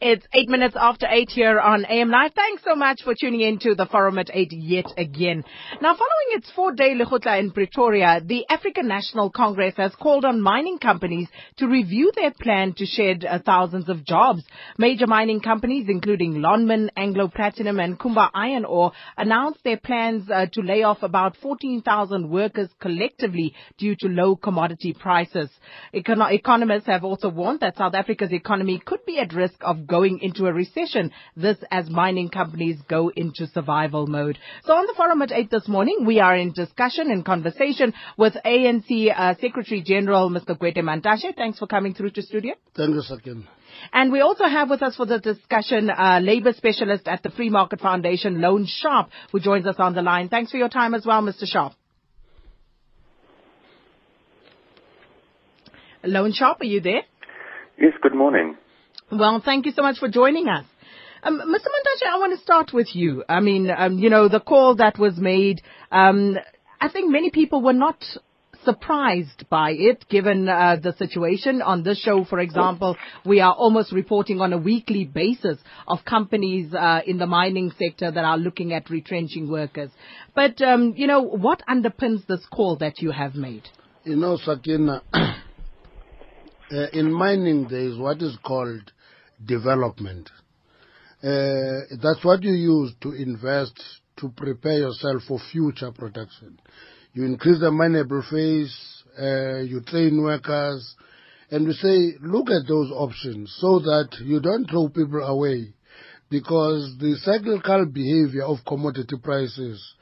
It's eight minutes after eight here on AM Live. Thanks so much for tuning in to the forum at eight yet again. Now, following its four-day Lekgotla in Pretoria, the African National Congress has called on mining companies to review their plan to shed uh, thousands of jobs. Major mining companies, including Lonmin, Anglo Platinum, and Kumba Iron Ore, announced their plans uh, to lay off about 14,000 workers collectively due to low commodity prices. Econ- economists have also warned that South Africa's economy could be at risk of going into a recession. This as mining companies go into survival mode. So on the forum at 8 this morning, we are in discussion and conversation with ANC uh, Secretary General Mr. Gwede Mantashe. Thanks for coming through to studio. Thank you, Sakin. And we also have with us for the discussion uh, labor specialist at the Free Market Foundation, Loane Sharp, who joins us on the line. Thanks for your time as well, Mr. Sharp. Loane Sharp, are you there? Yes, good morning. Well, thank you so much for joining us. Um, Mr. Mantashe, I want to start with you. I mean, um, you know, the call that was made, um, I think many people were not surprised by it given uh, the situation. On this show, for example, we are almost reporting on a weekly basis of companies uh, in the mining sector that are looking at retrenching workers. But, um, you know, what underpins this call that you have made? You know, Sakina, uh, in mining there is what is called development. Uh, that's what you use to invest to prepare yourself for future production. You increase the mineable phase, uh, you train workers, and we say, look at those options so that you don't throw people away because the cyclical behavior of commodity prices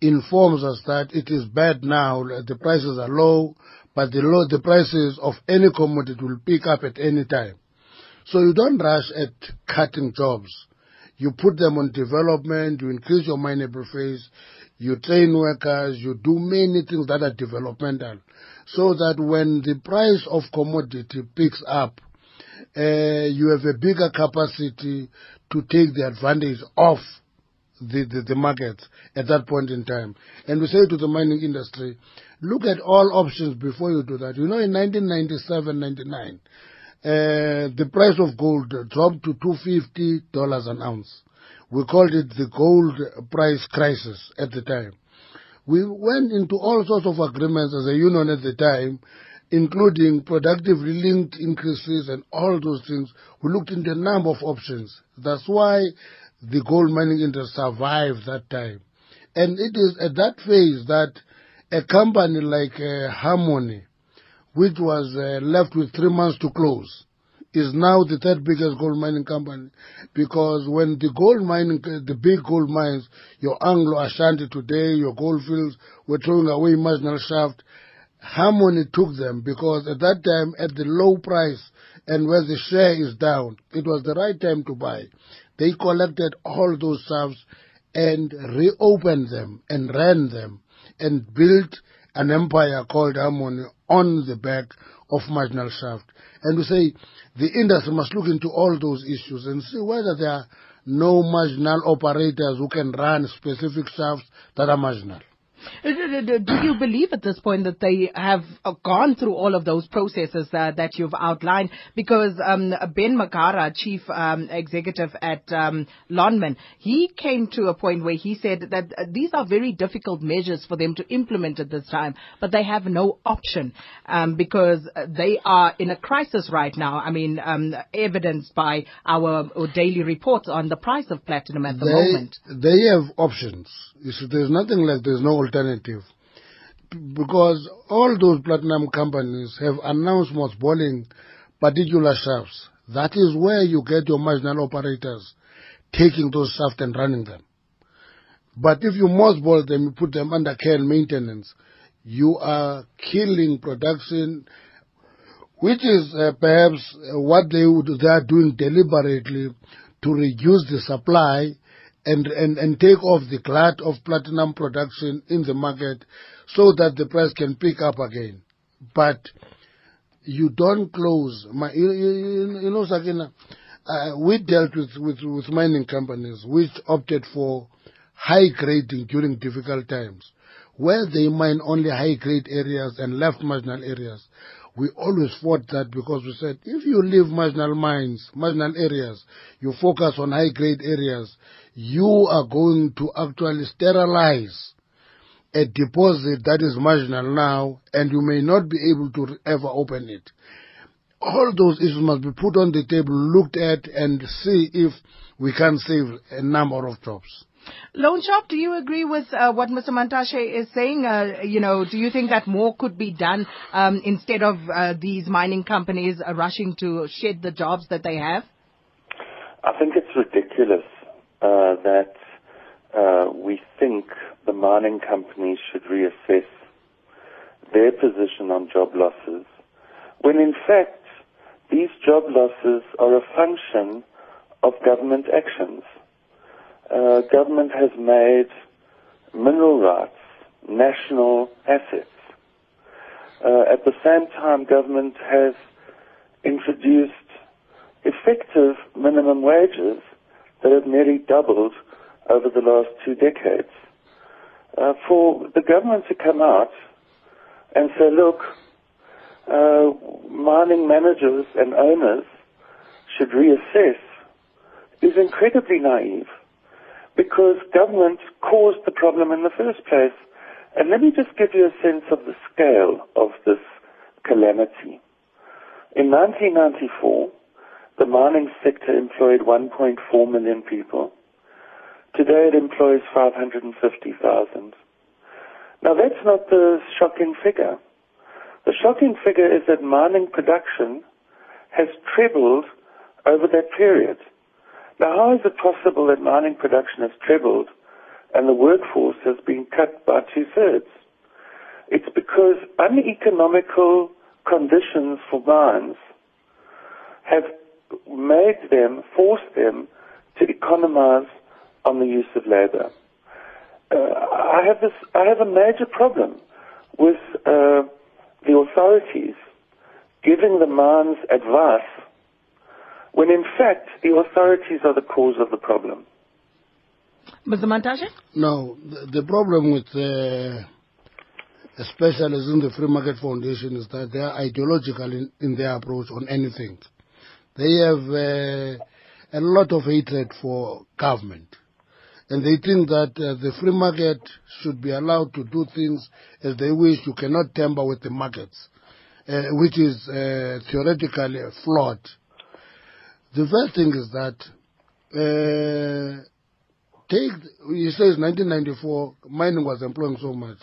informs us that it is bad now, the prices are low, but the, low, the prices of any commodity will pick up at any time. So you don't rush at cutting jobs. You put them on development, you increase your mineable phase, you train workers, you do many things that are developmental. So that when the price of commodity picks up, uh, you have a bigger capacity to take the advantage of the, the, the market at that point in time. And we say to the mining industry, look at all options before you do that. You know, in 1997, 99, uh, the price of gold dropped to $250 an ounce. We called it the gold price crisis at the time. We went into all sorts of agreements as a union at the time, including productively linked increases and all those things. We looked into a number of options. That's why the gold mining industry survived that time. And it is at that phase that a company like uh, Harmony, which was uh, left with three months to close, is now the third biggest gold mining company because when the gold mining, the big gold mines, your Anglo Ashanti today, your Gold Fields were throwing away marginal shaft, Harmony took them because at that time, at the low price and where the share is down, it was the right time to buy. They collected all those shafts and reopened them and ran them and built an empire called Harmony on the back of marginal shaft. And we say the industry must look into all those issues and see whether there are no marginal operators who can run specific shafts that are marginal. Uh, do you believe at this point that they have uh, gone through all of those processes uh, that you've outlined? Because um, Ben Magara, chief um, executive at um, Lonmin, he came to a point where he said that these are very difficult measures for them to implement at this time, but they have no option um, because they are in a crisis right now. I mean, um, evidenced by our, our, daily reports on the price of platinum at the they, moment. They have options. You see, there's nothing like there's no alternative. Because all those platinum companies have announced mothballing particular shafts. That is where you get your marginal operators taking those shafts and running them. But if you mothball them, you put them under care and maintenance, you are killing production, which is uh, perhaps what they, would, they are doing deliberately to reduce the supply and, and, and take off the glut of platinum production in the market so that the price can pick up again. But you don't close. My, you, you, you know, Sakina, uh, we dealt with, with, with mining companies which opted for high grading during difficult times. where they mine only high grade areas and left marginal areas, we always fought that because we said if you leave marginal mines, marginal areas, you focus on high grade areas, you are going to actually sterilize a deposit that is marginal now and you may not be able to ever open it. All those issues must be put on the table, looked at and see if we can save a number of jobs. Loane Sharp, do you agree with uh, what Mr. Mantashe is saying? Uh, you know, do you think that more could be done um, instead of uh, these mining companies uh, rushing to shed the jobs that they have? I think it's ridiculous uh, that uh, we think the mining companies should reassess their position on job losses, when in fact these job losses are a function of government actions uh, government has made mineral rights national assets. Uh, at the same time, government has introduced effective minimum wages that have nearly doubled over the last two decades. Uh, for the government to come out and say, look, uh, mining managers and owners should reassess is incredibly naive because government caused the problem in the first place. And let me just give you a sense of the scale of this calamity. In 1994, the mining sector employed 1.4 million people. Today it employs 550,000. Now that's not the shocking figure. The shocking figure is that mining production has trebled over that period. Now, how is it possible that mining production has trebled and the workforce has been cut by two thirds? It's because uneconomical conditions for mines have made them, forced them to economize on the use of labor. Uh, I have this, I have a major problem with uh, the authorities giving the mines advice when in fact the authorities are the cause of the problem. Mr. Mantashe? No, the, the problem with, uh, especially in the Free Market Foundation, is that they are ideological in, in their approach on anything. They have uh, a lot of hatred for government. And they think that uh, the free market should be allowed to do things as they wish. You cannot tamper with the markets, uh, which is uh, theoretically flawed. The first thing is that uh, take he says 1994 mining was employing so much.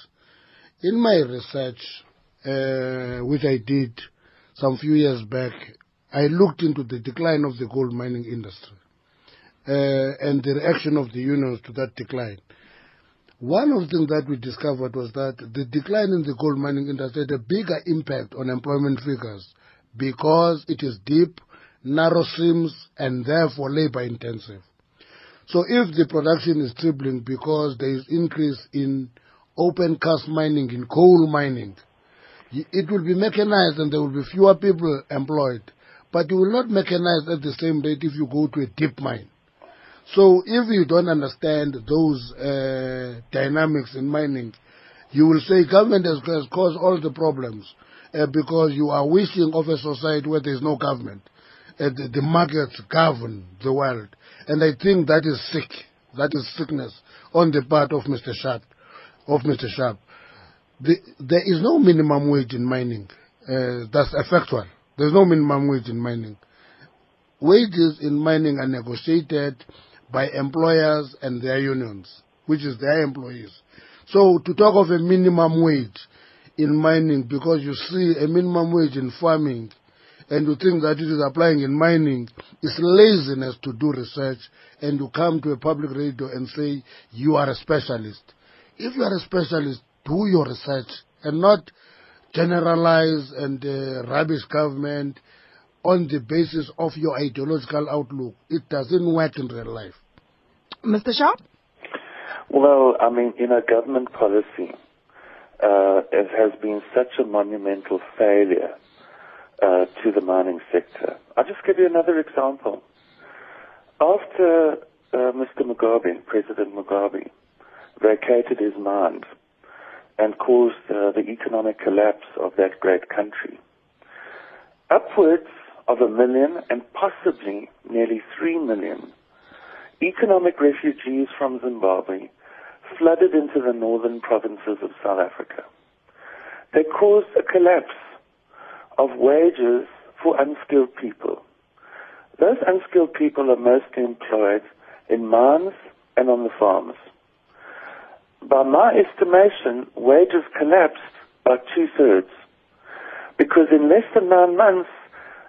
In my research, uh, which I did some few years back, I looked into the decline of the gold mining industry uh, and the reaction of the unions to that decline. One of the things that we discovered was that the decline in the gold mining industry had a bigger impact on employment figures because it is deep narrow seams, and therefore labor intensive. So if the production is tripling because there is increase in open cast mining, in coal mining, it will be mechanized and there will be fewer people employed. But you will not mechanize at the same rate if you go to a deep mine. So if you don't understand those uh, dynamics in mining, you will say government has, has caused all the problems uh, because you are wishing of a society where there is no government uh, the, the markets govern the world. And I think that is sick. That is sickness on the part of Mr. Sharp. Of Mr. Sharp. The, there is no minimum wage in mining. Uh, that's effectual. There's no minimum wage in mining. Wages in mining are negotiated by employers and their unions, which is their employees. So to talk of a minimum wage in mining, because you see a minimum wage in farming and you think that it is applying in mining, it's laziness to do research and you come to a public radio and say you are a specialist. If you are a specialist, do your research and not generalize and uh, rubbish government on the basis of your ideological outlook. It doesn't work in real life. Mr. Sharp? Well, I mean, you know, government policy uh, it has been such a monumental failure uh, to the mining sector. I'll just give you another example. After uh, Mr. Mugabe, President Mugabe, vacated his mines and caused uh, the economic collapse of that great country. Upwards of a million and possibly nearly three million economic refugees from Zimbabwe flooded into the northern provinces of South Africa. They caused a collapse of wages for unskilled people. Those unskilled people are mostly employed in mines and on the farms. By my estimation, wages collapsed by two thirds because in less than nine months,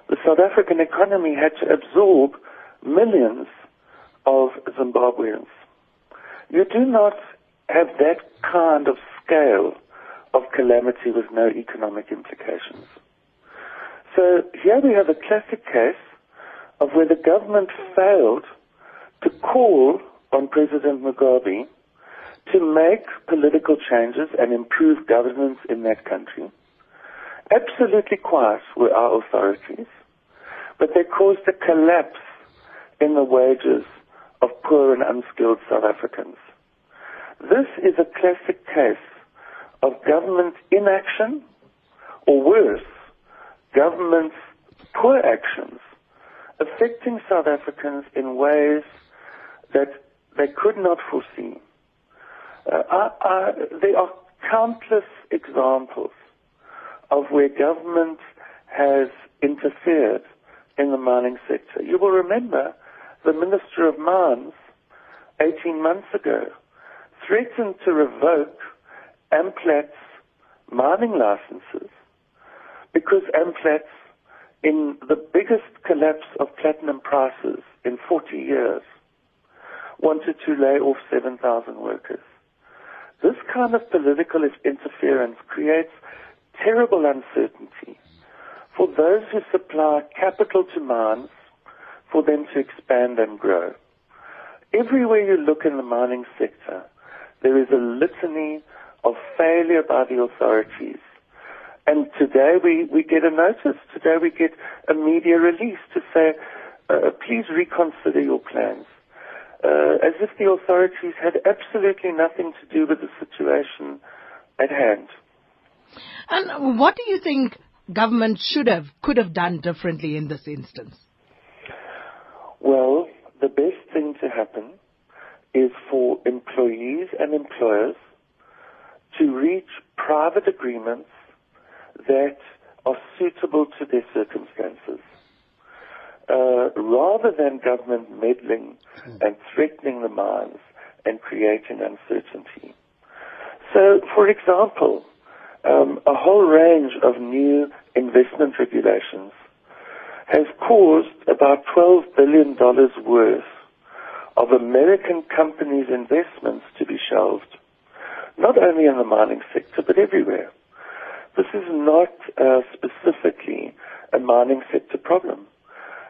the South African economy had to absorb millions of Zimbabweans. You do not have that kind of scale of calamity with no economic implications. So here we have a classic case of where the government failed to call on President Mugabe to make political changes and improve governance in that country. Absolutely quiet were our authorities, but they caused a collapse in the wages of poor and unskilled South Africans. This is a classic case of government inaction, or worse, government's poor actions affecting South Africans in ways that they could not foresee. Uh, there are countless examples of where government has interfered in the mining sector. You will remember the Minister of Mines 18 months ago threatened to revoke Amplats mining licenses because Amplats in the biggest collapse of platinum prices in 40 years wanted to lay off 7,000 workers. This kind of political interference creates terrible uncertainty for those who supply capital to mines for them to expand and grow. Everywhere you look in the mining sector, there is a litany of failure by the authorities. And today we, we get a notice, today we get a media release to say, uh, please reconsider your plans. Uh, as if the authorities had absolutely nothing to do with the situation at hand. And what do you think government should have, could have done differently in this instance? Well, the best thing to happen is for employees and employers to reach private agreements that are suitable to their circumstances. Uh, rather than government meddling and threatening the mines and creating uncertainty. So, for example, um, a whole range of new investment regulations has caused about $12 billion worth of American companies' investments to be shelved, not only in the mining sector, but everywhere. This is not uh, specifically a mining sector problem.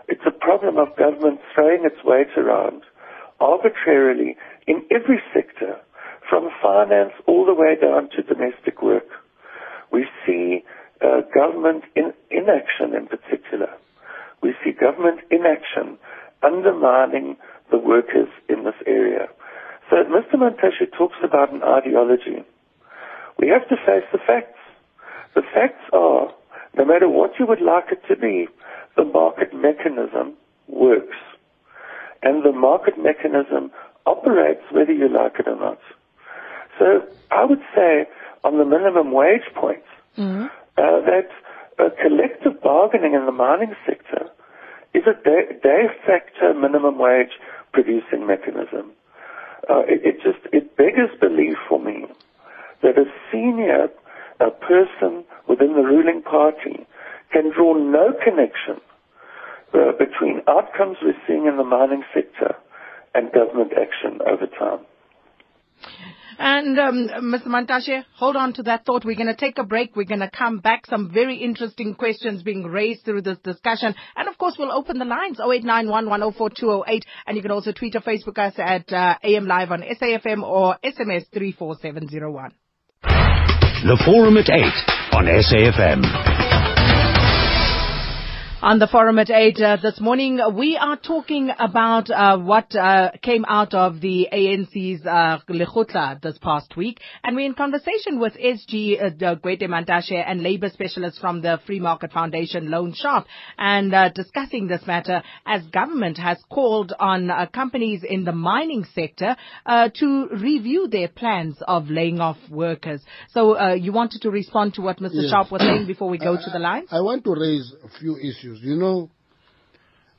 It's a problem of government throwing its weight around arbitrarily in every sector, from finance all the way down to domestic work. We see uh, government in, inaction in particular. We see government inaction undermining the workers in this area. So Mr. Mantashe talks about an ideology. We have to face the facts. The facts are, no matter what you would like it to be, the mechanism works. And the market mechanism operates whether you like it or not. So I would say on the minimum wage point mm-hmm. uh, that uh, collective bargaining in the mining sector is a de, de facto minimum wage producing mechanism. Uh, it, it, just it beggars belief for me that a senior a person within the ruling party can draw no connection uh, between outcomes we're seeing in the mining sector and government action over time. And um, Mr. Mantashe, hold on to that thought. We're going to take a break. We're going to come back. Some very interesting questions being raised through this discussion. And of course, we'll open the lines 0891 And you can also tweet or Facebook us at uh, AM Live on SAFM or SMS 34701. The Forum at 8 on SAFM. On the forum at 8 uh, this morning, we are talking about uh, what uh, came out of the ANC's uh, this past week. And we're in conversation with SG uh, Gwede Mantashe and labor specialists from the Free Market Foundation Loane Sharp and uh, discussing this matter as government has called on uh, companies in the mining sector uh, to review their plans of laying off workers. So uh, you wanted to respond to what Mr. Yes. Sharp was saying before we go to the line? I want to raise a few issues. You know,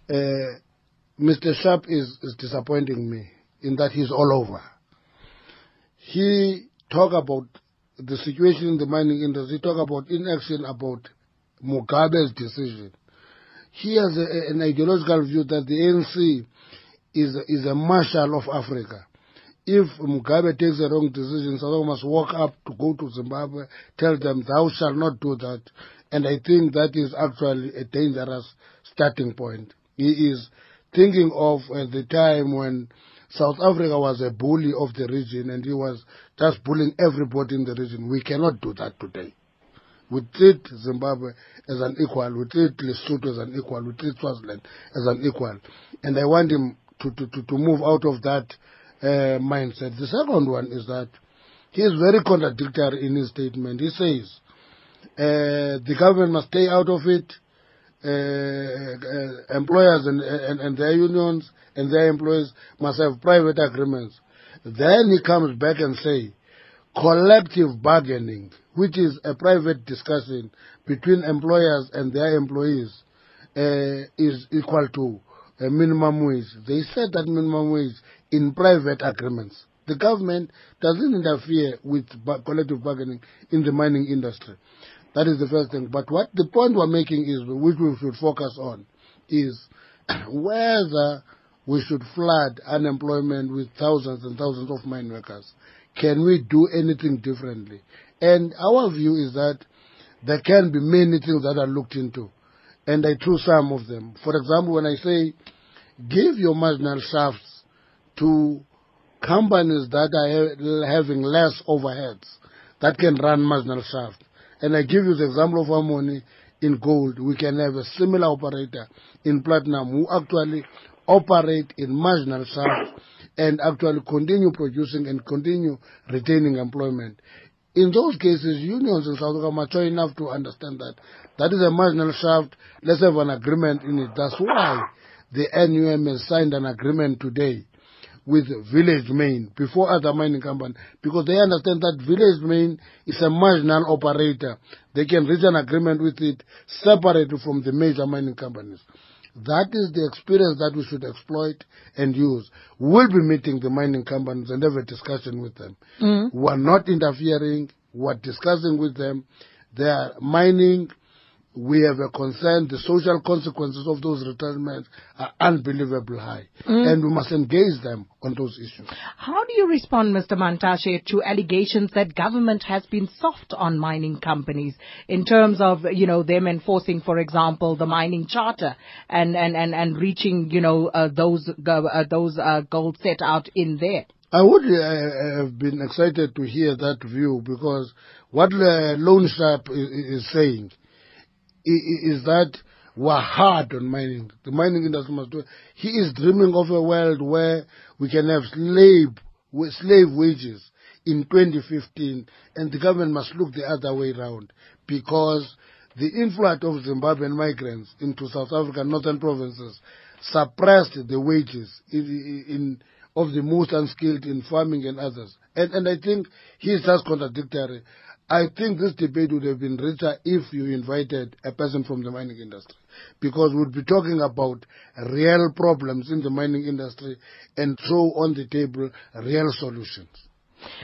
uh, Mr. Sharp is, is disappointing me in that he's all over. He talk about the situation in the mining industry. He talk about inaction about Mugabe's decision. He has a, an ideological view that the ANC is is a marshal of Africa. If Mugabe takes a wrong decision, South Africa must walk up to go to Zimbabwe, tell them, thou shalt not do that. And I think that is actually a dangerous starting point. He is thinking of uh, the time when South Africa was a bully of the region and he was just bullying everybody in the region. We cannot do that today. We treat Zimbabwe as an equal. We treat Lesotho as an equal. We treat Swaziland as an equal. And I want him to, to, to, to move out of that uh, mindset. The second one is that he is very contradictory in his statement. He says uh, the government must stay out of it. Uh, uh, employers and, and, and their unions and their employees must have private agreements. Then he comes back and say, collective bargaining, which is a private discussion between employers and their employees, uh, is equal to a minimum wage. They set that minimum wage in private agreements. The government doesn't interfere with collective bargaining in the mining industry. That is the first thing. But what the point we're making is, which we should focus on, is whether we should flood unemployment with thousands and thousands of mine workers. Can we do anything differently? And our view is that there can be many things that are looked into. And I choose some of them. For example, when I say give your marginal shafts to companies that are having less overheads that can run marginal shaft. And I give you the example of Harmony in gold. We can have a similar operator in platinum who actually operate in marginal shafts and actually continue producing and continue retaining employment. In those cases, unions in South Africa are mature enough to understand that that is a marginal shaft. Let's have an agreement in it. That's why the NUM has signed an agreement today with Village Main before other mining companies because they understand that Village Main is a marginal operator. They can reach an agreement with it separately from the major mining companies. That is the experience that we should exploit and use. We'll be meeting the mining companies and have a discussion with them. Mm-hmm. We're not interfering. We're discussing with them. They are mining. We have a concern. The social consequences of those retirements are unbelievably high. And we must engage them on those issues. How do you respond, Mr. Mantashe, to allegations that government has been soft on mining companies in terms of, you know, them enforcing, for example, the mining charter and, and, and, and reaching, you know, uh, those, uh, those uh, goals set out in there? I would uh, have been excited to hear that view because what uh, Loane Sharp is, is saying is that we're hard on mining. The mining industry must do. He is dreaming of a world where we can have slave slave wages in 2015, and the government must look the other way around because the influx of Zimbabwean migrants into South African northern provinces suppressed the wages in, in of the most unskilled in farming and others. And, and I think he's just contradictory. I think this debate would have been richer if you invited a person from the mining industry, because we'd be talking about real problems in the mining industry and throw on the table real solutions.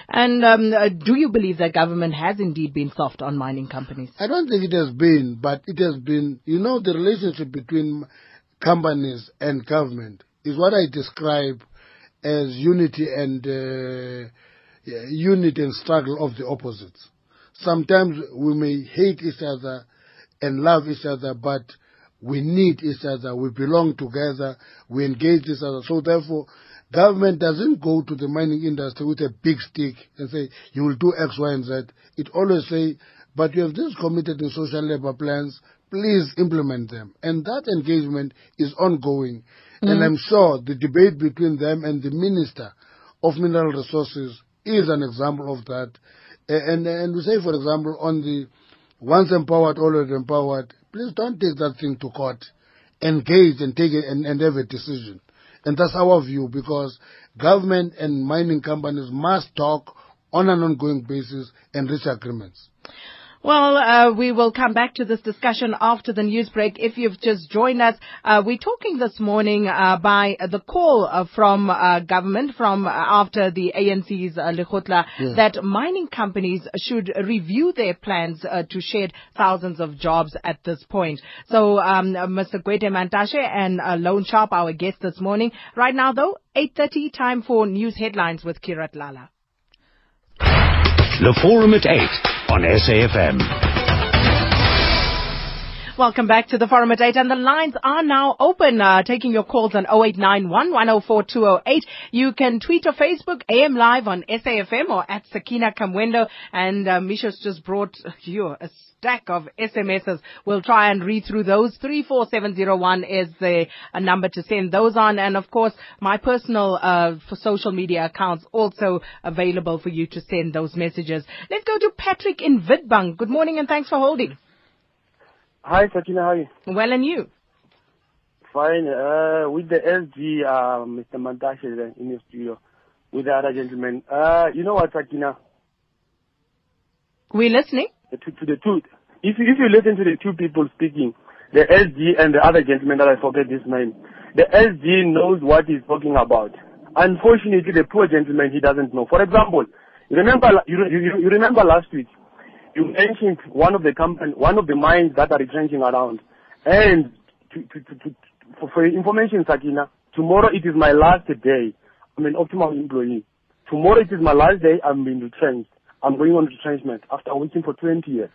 And um, uh, do you believe that government has indeed been soft on mining companies? I don't think it has been, but it has been, you know, the relationship between companies and government is what I describe as unity and uh, unity and struggle of the opposites. Sometimes we may hate each other and love each other, but we need each other. We belong together. We engage each other. So therefore, government doesn't go to the mining industry with a big stick and say, you will do X, Y, and Z. It always say, but you have this committed in social labor plans. Please implement them. And that engagement is ongoing. Mm. And I'm sure the debate between them and the Minister of Mineral Resources is an example of that. And, and we say, for example, on the once empowered, always empowered, please don't take that thing to court. Engage and take it and, and have a decision. And that's our view because government and mining companies must talk on an ongoing basis and reach agreements. Well, uh, we will come back to this discussion after the news break. If you've just joined us, uh, we're talking this morning uh, by the call uh, from uh, government from uh, after the ANC's uh, Lekgotla yeah. that mining companies should review their plans to shed thousands of jobs at this point. So, um, Mr. Gwede Mantashe and Loane Sharp, our guest this morning. Right now, though, 8.30, time for news headlines with Kirat Lala. The Forum at 8 on SAFM. Welcome back to the Forum at 8 and the lines are now open, uh, taking your calls on 0891 104 208. You can tweet or Facebook AM Live on SAFM or at Sakina Kamwendo and uh, Misha's just brought you a stack of SMSs. We'll try and read through those. 34701 is the a number to send those on and of course my personal uh, for social media accounts also available for you to send those messages. Let's go to Patrick in Witbank. Good morning and thanks for holding. Hi, Sakina, how are you? Well, and you? Fine. Uh, with the SG, uh, Mr. Mantashe in the studio, with the other gentleman. Uh, you know what, Sakina? We're listening. To, to the two. If you, if you listen to the two people speaking, the SG and the other gentleman that I forget his name, the SG knows what he's talking about. Unfortunately, the poor gentleman, he doesn't know. For example, you remember, you, you, you remember last week, you mentioned one of the company, one of the mines that are retrenching around. And to, to, to, to, for, for information, Sakina, tomorrow it is my last day. I'm an Optimum employee. Tomorrow it is my last day. I'm being retrenched. I'm going on retrenchment after working for 20 years.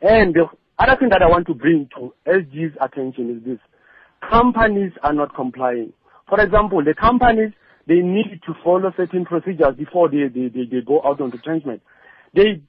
And the other thing that I want to bring to SG's attention is this. Companies are not complying. For example, the companies, they need to follow certain procedures before they, they, they, they go out on retrenchment. They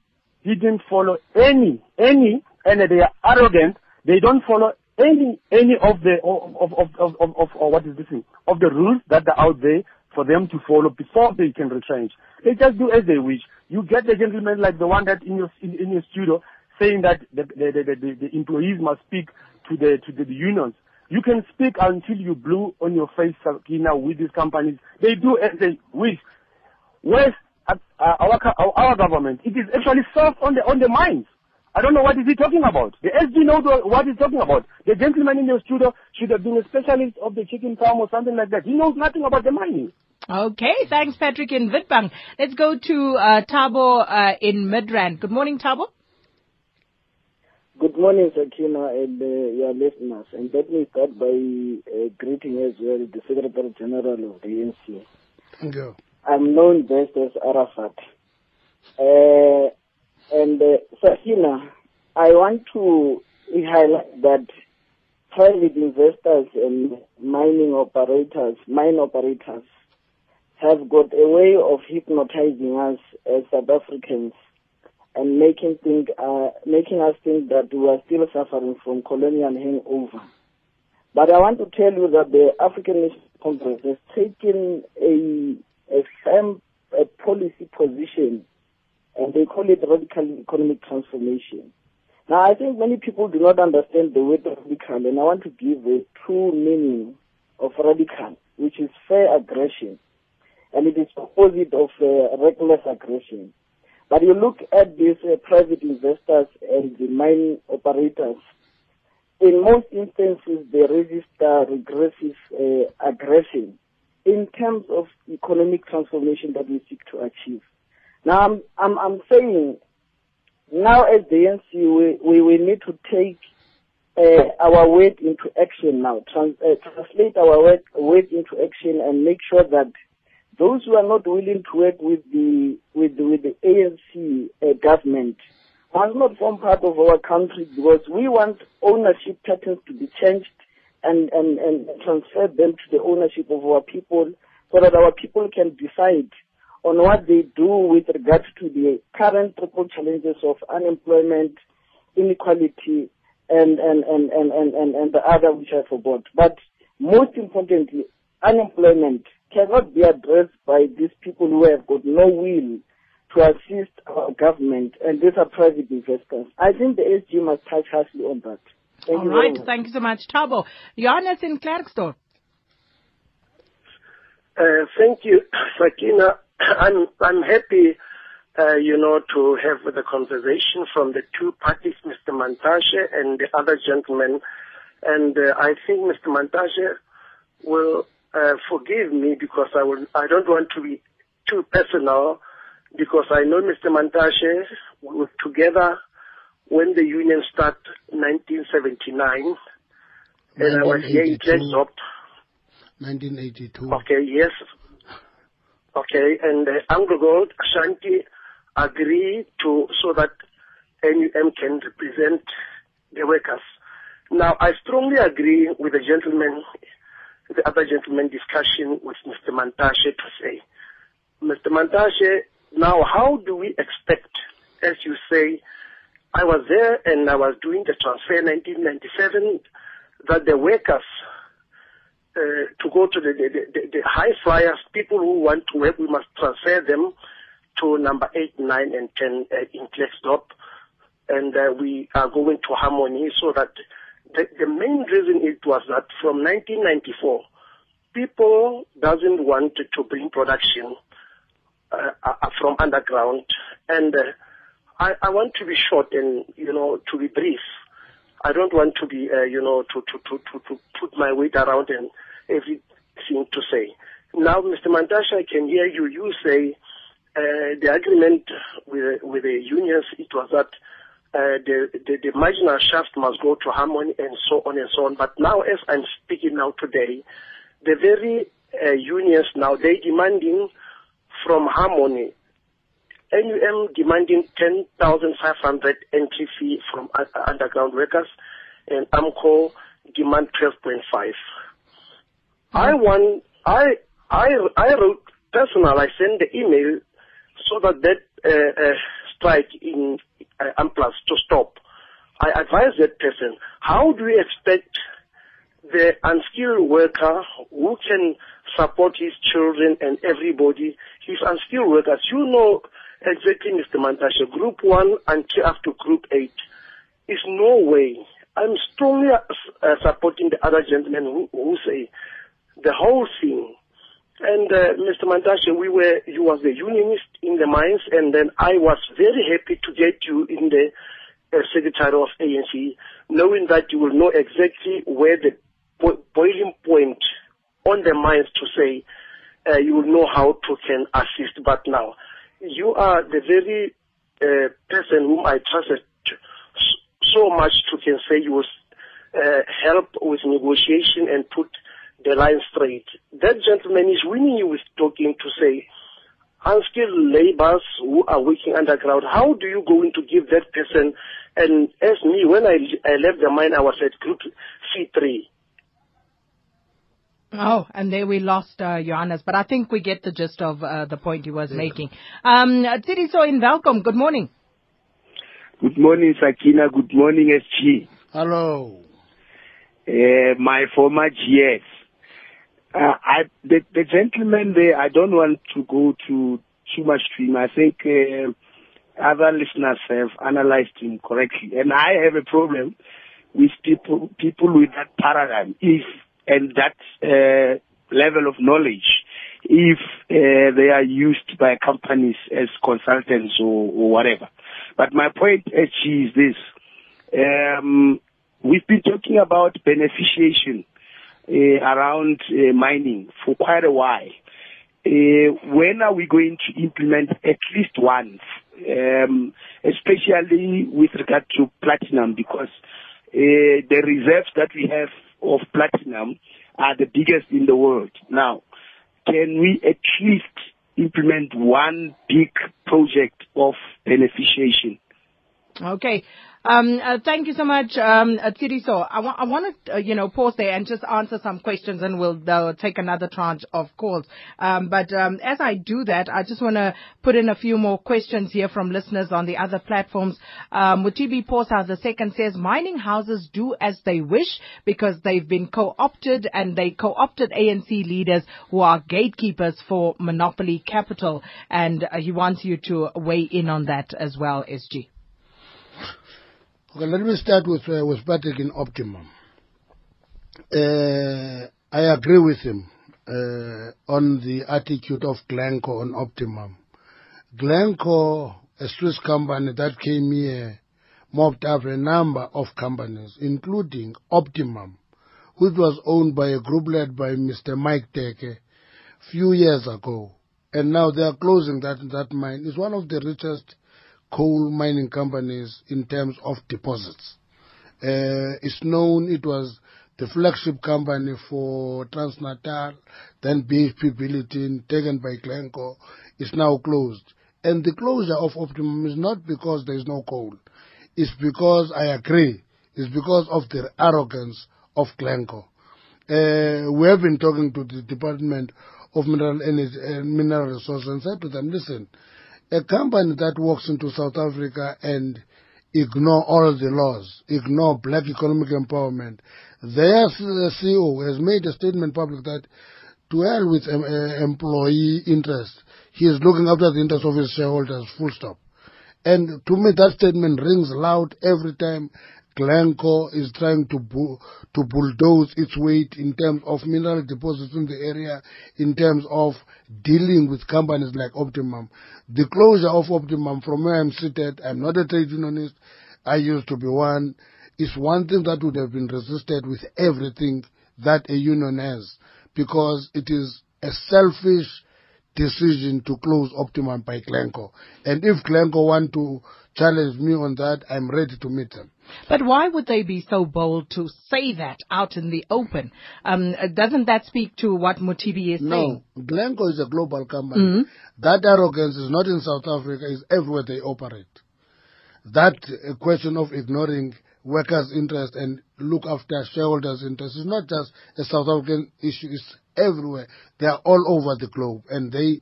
didn't follow any, any, and they are arrogant. They don't follow any, any of the, of, of, of, of, of, of what is this thing, of the rules that are out there for them to follow before they can retrench. They just do as they wish. You get the gentleman like the one that in your, in, in your studio saying that the, the, the, the, the employees must speak to the, to the, the unions. You can speak until you blue on your face, Sakina, with these companies. They do as they wish. Where's uh, our, our, our government, it is actually soft on the, on the minds. I don't know what is he talking about. The SG knows what he's talking about. The gentleman in the studio should have been a specialist of the chicken farm or something like that. He knows nothing about the mining. Okay, thanks Patrick in Witbank. Let's go to uh, Tabo uh, in Midrand. Good morning, Tabo. Good morning, Sakina and uh, your listeners. And let me start by uh, greeting as well the Secretary General of the ANC. Thank you. I'm known best as Arafat. Uh, and uh, Sakina, I want to highlight that private investors and mining operators, mine operators, have got a way of hypnotizing us as South Africans and making think, uh, making us think that we are still suffering from colonial hangover. But I want to tell you that the African Congress has taken a a firm a policy position, and they call it radical economic transformation. Now, I think many people do not understand the word radical, and I want to give a true meaning of radical, which is fair aggression, and it is opposite of uh, reckless aggression. But you look at these uh, private investors and the mine operators, in most instances they register regressive uh, aggression in terms of economic transformation that we seek to achieve. Now, I'm, I'm, I'm saying now as the ANC, we, we, we need to take uh, our weight into action now, trans, uh, translate our weight, weight into action and make sure that those who are not willing to work with the, with with the ANC uh, government must not form part of our country because we want ownership patterns to be changed and, and, and transfer them to the ownership of our people so that our people can decide on what they do with regards to the current triple challenges of unemployment, inequality, and, and, and, and, and, and, and the other which I forgot. But most importantly, unemployment cannot be addressed by these people who have got no will to assist our government, and these are private investors. I think the SG must touch harshly on that. Thank All you right. much. Thank you so much, Tabo. Johannes in Klerksdorp. Uh, thank you, Sakina. I'm I'm happy, uh, you know, to have the conversation from the two parties, Mr. Mantashe and the other gentleman, and uh, I think Mr. Mantashe will uh, forgive me because I will. I don't want to be too personal because I know Mr. Mantashe we were together when the union started 1979, and I was here in 1982. 1982. Okay, yes. Okay, and uh, Anglo Gold, Ashanti agree to so that NUM can represent the workers. Now, I strongly agree with the gentleman, the other gentleman discussion with Mr. Mantashe to say, Mr. Mantashe, now how do we expect, as you say, I was there and I was doing the transfer in 1997, that the workers uh, to go to the, the, the, the high flyers, people who want to work, we must transfer them to number 8, 9, and 10 uh, in Klerksdorp. And uh, we are going to Harmony so that the, the main reason it was that from 1994, people doesn't want to bring production uh, uh, from underground. And uh, I, I want to be short and, you know, to be brief. I don't want to be, uh, you know, to, to, to, to, to put my weight around and everything to say. Now, Mr. Mantashe, I can hear you. You say uh, the agreement with, with the unions, it was that uh, the, the, the marginal shaft must go to Harmony and so on and so on. But now, as I'm speaking now today, the very uh, unions now, they're demanding from Harmony NUM demanding 10,500 entry fee from uh, underground workers and AMCU demand 12.5. I want, I, I, I wrote personal, I sent the email so that that uh, uh, strike in uh, Amplats to stop. I advise that person, how do we expect the unskilled worker who can support his children and everybody, his unskilled workers, you know exactly, Mr. Mantashe, group one until up to group eight is no way. I'm strongly uh, supporting the other gentlemen who, who say the whole thing. And uh, Mr. Mantashe, we were, you was the unionist in the mines, and then I was very happy to get you in the uh, secretary of ANC, knowing that you will know exactly where the bo- boiling point on the mines to say uh, you will know how to can assist. But now, you are the very uh, person whom I trusted so much to can say you will uh, help with negotiation and put the line straight. That gentleman is winning you with talking to say unskilled laborers who are working underground, how do you going to give that person? And as me, when I, I left the mine, I was at group C3. Oh, and there we lost uh, Johannes, but I think we get the gist of uh, the point he was making. Um, Tiriso in Welkom, good morning. Good morning, Sakina. Good morning, SG. Hello. Uh, my former GS. Uh, I, the, the gentleman there, I don't want to go to too much to him. I think uh, other listeners have analyzed him correctly. And I have a problem with people, people with that paradigm. If, and that uh, level of knowledge, if uh, they are used by companies as consultants or, or whatever. But my point, actually is this. Um, we've been talking about beneficiation uh, around uh, mining for quite a while. Uh, when are we going to implement at least one, um, especially with regard to platinum? Because uh, the reserves that we have of platinum are the biggest in the world. Now, can we at least implement one big project of beneficiation? Okay. Um, uh, thank you so much, um, uh, Tiriso. I, wa- I want to, uh, you know, pause there and just answer some questions and we'll uh, take another tranche of calls. Um, but um, as I do that, I just want to put in a few more questions here from listeners on the other platforms. Um, Mutibi the second says, mining houses do as they wish because they've been co-opted and they co-opted ANC leaders who are gatekeepers for monopoly capital. And uh, he wants you to weigh in on that as well, SG. Okay, let me start with uh, with Patrick in Optimum. Uh, I agree with him uh, on the attitude of Glencore on Optimum. Glencore, a Swiss company that came here, mopped up a number of companies, including Optimum, which was owned by a group led by Mr. Mike Teke few years ago. And now they are closing that, that mine. It's one of the richest coal mining companies in terms of deposits. Uh, it's known it was the flagship company for Transnatal, then BHP Billiton, taken by Glencore, is now closed. And the closure of Optimum is not because there is no coal. It's because, I agree, it's because of the arrogance of Glencore. Uh, we have been talking to the Department of Mineral Energy and uh, Mineral Resources and said to them, listen, a company that walks into South Africa and ignore all the laws, ignore black economic empowerment, their CEO has made a statement public that to hell with uh, employee interest. He is looking after the interests of his shareholders, full stop. And to me, that statement rings loud every time Glencore is trying to bu- to bulldoze its weight in terms of mineral deposits in the area, in terms of dealing with companies like Optimum. The closure of Optimum, from where I'm seated, I'm not a trade unionist. I used to be one. Is one thing that would have been resisted with everything that a union has, because it is a selfish decision to close Optimum by Glencore. And if Glencore want to challenge me on that, I'm ready to meet them. But why would they be so bold to say that out in the open? Um, doesn't that speak to what Mutibi is no, saying? No, Glencore is a global company. Mm-hmm. That arrogance is not in South Africa, it's everywhere they operate. That uh, question of ignoring workers' interest and look after shareholders' interest is not just a South African issue, it's everywhere. They are all over the globe and they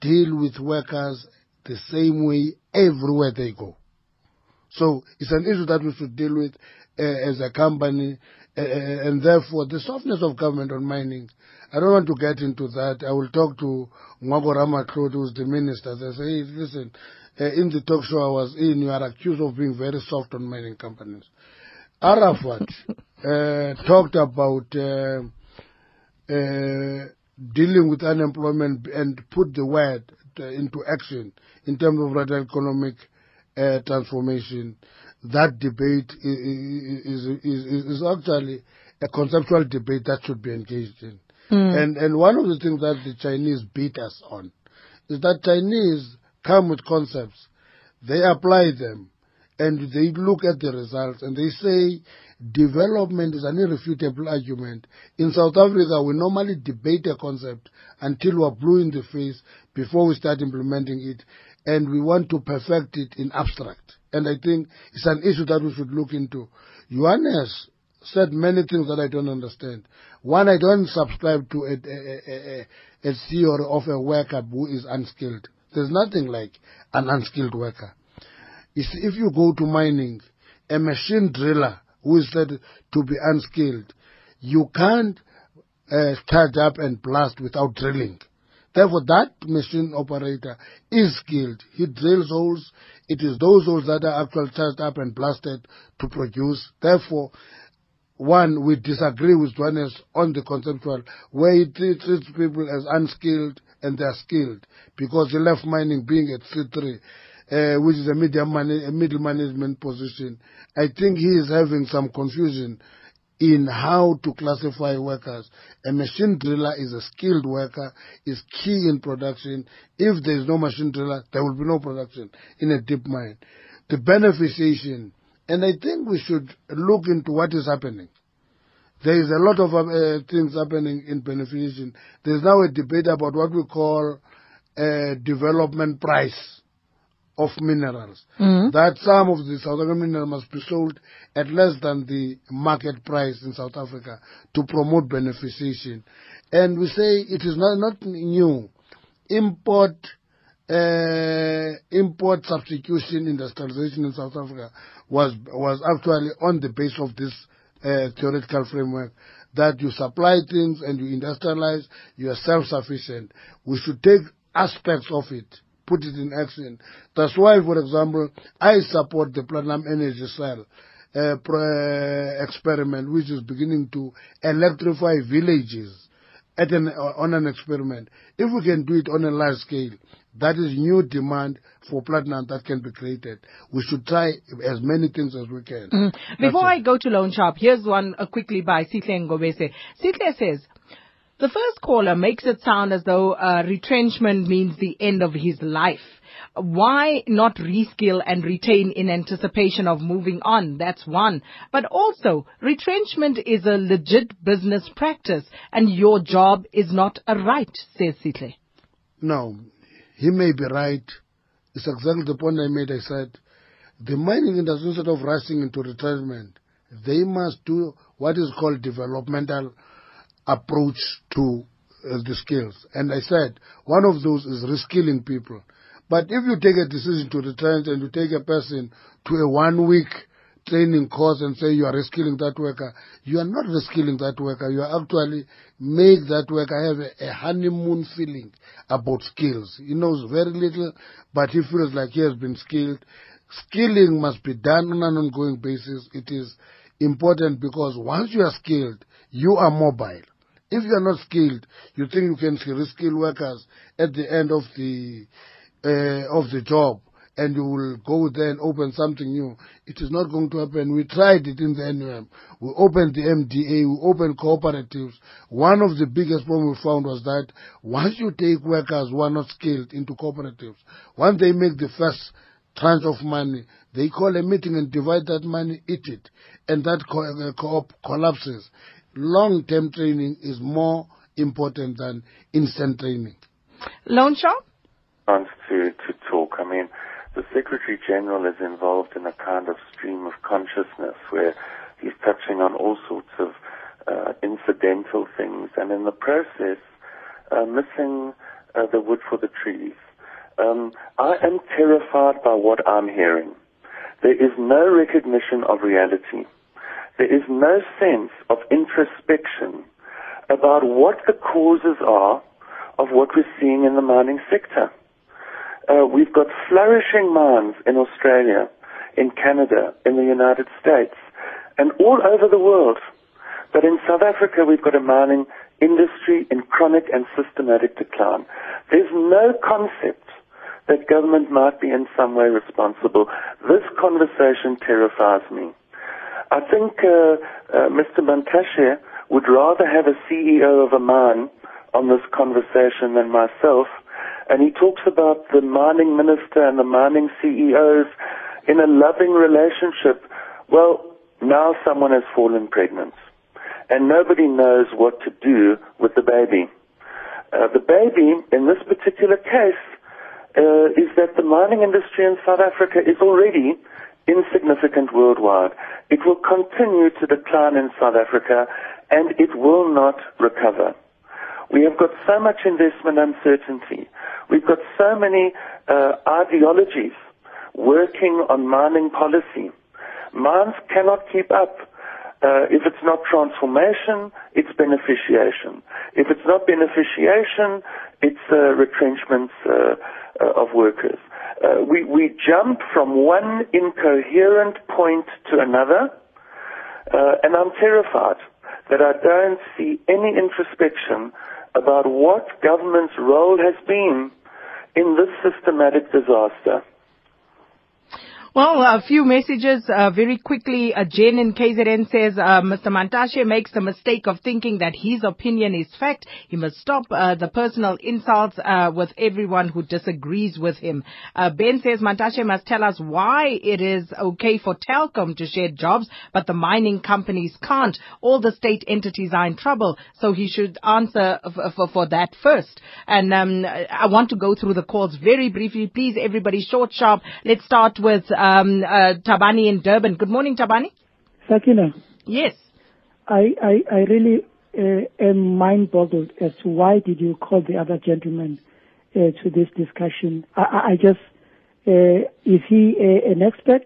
deal with workers the same way everywhere they go. So it's an issue that we should deal with uh, as a company, uh, and therefore the softness of government on mining. I don't want to get into that. I will talk to Ngoako Ramatlhodi, who's the minister. They say, hey, listen, uh, in the talk show I was in, you are accused of being very soft on mining companies. Arafat uh, talked about dealing with unemployment and put the word into action in terms of radical economic uh, transformation, that debate is, is, is, is, actually a conceptual debate that should be engaged in. Mm. And, and one of the things that the Chinese beat us on is that Chinese come with concepts, they apply them, and they look at the results and they say development is an irrefutable argument. In South Africa, we normally debate a concept until we're blue in the face before we start implementing it and we want to perfect it in abstract. And I think it's an issue that we should look into. Johannes said many things that I don't understand. One, I don't subscribe to a, a, a, a theory of a worker who is unskilled. There's nothing like an unskilled worker. If you go to mining, a machine driller who is said to be unskilled, you can't uh, start up and blast without drilling. Therefore, that machine operator is skilled. He drills holes. It is those holes that are actually charged up and blasted to produce. Therefore, one, we disagree with Johannes on the conceptual, where he treats people as unskilled and they are skilled, because he left mining being at C3, uh, which is a, medium a middle management position. I think he is having some confusion in how to classify workers. A machine driller is a skilled worker, is key in production. If there is no machine driller, there will be no production in a deep mine. The beneficiation, and I think we should look into what is happening. There is a lot of uh, things happening in beneficiation. There is now a debate about what we call a development price of minerals. Mhm. That some of the South African minerals must be sold at less than the market price in South Africa to promote beneficiation. And we say it is not, not new. Import uh, import substitution industrialization in South Africa was was actually on the base of this uh, theoretical framework that you supply things and you industrialize, you are self-sufficient. We should take aspects of it, put it in action. That's why, for example, I support the platinum energy cell uh, uh, experiment, which is beginning to electrify villages at an, on an experiment. If we can do it on a large scale, that is new demand for platinum that can be created. We should try as many things as we can. Mhm. Before I go to Loane Sharp, here's one uh, quickly by Sihle Ngobese. Sihle says, the first caller makes it sound as though uh, retrenchment means the end of his life. Why not reskill and retain in anticipation of moving on? That's one. But also, retrenchment is a legit business practice and your job is not a right, says Sihle. No, he may be right. It's exactly the point I made. I said, the mining industry, instead of rushing into retirement, they must do what is called developmental approach to uh, the skills. And I said, one of those is reskilling people. But if you take a decision to retrench and you take a person to a one week training course and say you are reskilling that worker, you are not reskilling that worker. You are actually make that worker have a, a honeymoon feeling about skills. He knows very little, but he feels like he has been skilled. Skilling must be done on an ongoing basis. It is important because once you are skilled, you are mobile. If you are not skilled, you think you can reskill workers at the end of the uh, of the job and you will go there and open something new. It is not going to happen. We tried it in the NUM. We opened the MDA, we opened cooperatives. One of the biggest problems we found was that once you take workers who are not skilled into cooperatives, once they make the first tranche of money, they call a meeting and divide that money, eat it, and that co- uh, co-op collapses. Long-term training is more important than instant training. Loane Sharp? chance to, to talk. I mean, the Secretary General is involved in a kind of stream of consciousness where he's touching on all sorts of uh, incidental things and in the process uh, missing uh, the wood for the trees. Um, I am terrified by what I'm hearing. There is no recognition of reality. There is no sense of introspection about what the causes are of what we're seeing in the mining sector. Uh, we've got flourishing mines in Australia, in Canada, in the United States, and all over the world. But in South Africa, we've got a mining industry in chronic and systematic decline. There's no concept that government might be in some way responsible. This conversation terrifies me. I think uh, uh, Mr. Mantashe would rather have a CEO of a mine on this conversation than myself. And he talks about the mining minister and the mining CEOs in a loving relationship. Well, now someone has fallen pregnant. And nobody knows what to do with the baby. Uh, the baby, in this particular case, uh, is that the mining industry in South Africa is already insignificant worldwide. It will continue to decline in South Africa and it will not recover. We have got so much investment uncertainty. We've got so many uh, ideologies working on mining policy. Mines cannot keep up. Uh, if it's not transformation, it's beneficiation. If it's not beneficiation, it's uh, retrenchments uh, uh, of workers. Uh, we, we jump from one incoherent point to another, uh, and I'm terrified that I don't see any introspection about what government's role has been in this systematic disaster. Well, a few messages uh, very quickly. Uh, Jen in KZN says uh, Mr. Mantashe makes the mistake of thinking that his opinion is fact. He must stop uh, the personal insults uh, with everyone who disagrees with him. Uh, ben says Mantashe must tell us why it is okay for Telkom to share jobs, but the mining companies can't. All the state entities are in trouble, so he should answer f- f- for that first. And um, I want to go through the calls very briefly. Please, everybody, short, sharp. Let's start with um, uh, Tabani in Durban. Good morning, Tabani. Sakina, Yes. I, I, I really uh, am mind boggled as to why did you call the other gentleman uh, to this discussion. I, I just, uh, is he a, an expert?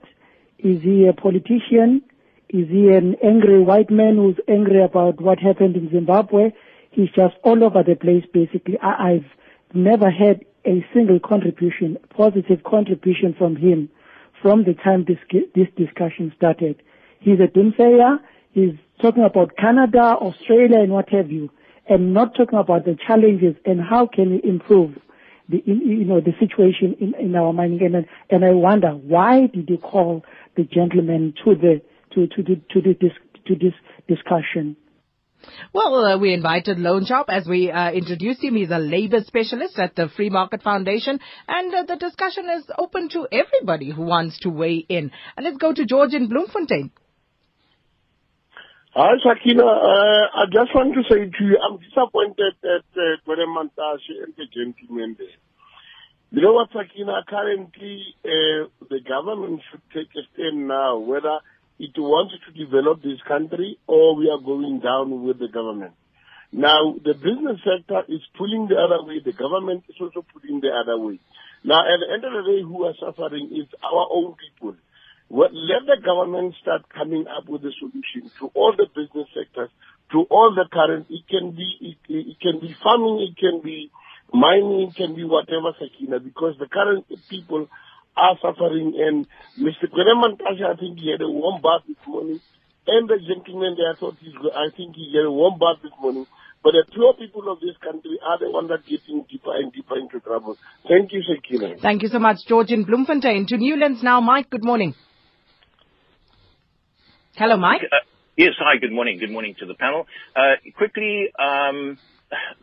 Is he a politician? Is he an angry white man who's angry about what happened in Zimbabwe? He's just all over the place basically. I, I've never had a single contribution, positive contribution from him from the time this, this discussion started. He's a doomsayer. He's talking about Canada, Australia, and what have you, and not talking about the challenges and how can we improve the you know the situation in, in our mining. And and I wonder why did you call the gentleman to the to to to the dis, to this discussion? Well, uh, we invited Loane Sharp as we uh, introduced him. He's a labor specialist at the Free Market Foundation, and uh, the discussion is open to everybody who wants to weigh in. And let's go to George in Bloemfontein. Hi, Sakina. Uh, I just want to say to you, I'm disappointed that uh, Mantashe and the gentleman there. You know what, Sakina? Currently, uh, the government should take a stand now whether it wants to develop this country or we are going down with the government. Now, the business sector is pulling the other way. The government is also pulling the other way. Now, at the end of the day, who are suffering is our own people. Well, let the government start coming up with a solution to all the business sectors, to all the current. It can be it, it can be farming, it can be mining, it can be whatever, Sakina, because the current people are suffering. And Mr. Gwede Mantashe, I think he had a warm bath this morning, and the gentleman there, I thought he's, go- I think he had a warm bath this morning. But the poor people of this country are the ones that are getting deeper and deeper into trouble. Thank you, Sakina. Thank you so much, George in Bloemfontein. To Newlands now, Mike. Good morning. Hello, Mike. Uh, yes, hi, good morning. Good morning to the panel. Uh, quickly, um,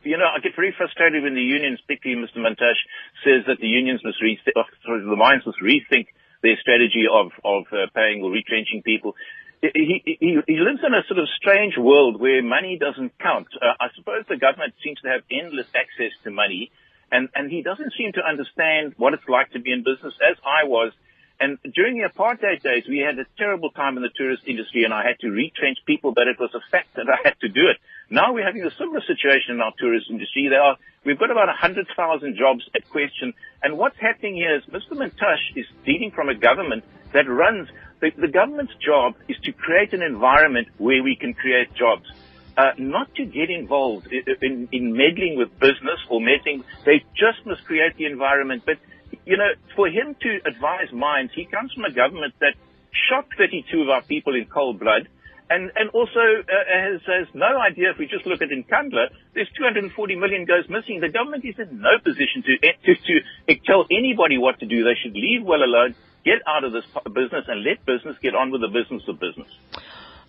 you know, I get very frustrated when the unions, particularly Mr. Mantashe, says that the unions must rethink, sorry, the mines must rethink their strategy of, of uh, paying or retrenching people. He, he, he lives in a sort of strange world where money doesn't count. Uh, I suppose the government seems to have endless access to money, and, and he doesn't seem to understand what it's like to be in business, as I was and during the apartheid days, we had a terrible time in the tourist industry and I had to retrench people, but it was a fact that I had to do it. Now we're having a similar situation in our tourist industry. There are, we've got about 100,000 jobs at question. And what's happening here is Mr. Mantashe is dealing from a government that runs, the, the government's job is to create an environment where we can create jobs. Uh, not to get involved in, in, in meddling with business or meddling, they just must create the environment. But you know, for him to advise mines, he comes from a government that shot 32 of our people in cold blood. And, and also uh, has, has no idea, if we just look at Nkandla, there's 240 million goes missing. The government is in no position to, to, to tell anybody what to do. They should leave well alone, get out of this business and let business get on with the business of business.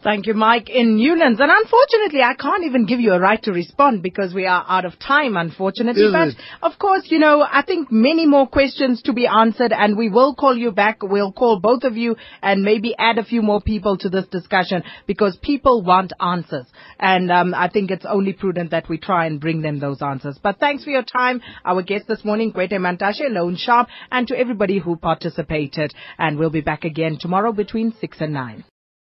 Thank you, Mike in Newlands. And unfortunately, I can't even give you a right to respond because we are out of time, unfortunately. Is but it? of course, you know, I think many more questions to be answered and we will call you back. We'll call both of you and maybe add a few more people to this discussion because people want answers. And um, I think it's only prudent that we try and bring them those answers. But thanks for your time. Our guest this morning, Gwede Mantashe, Loane Sharp, and to everybody who participated. And we'll be back again tomorrow between 6 and 9.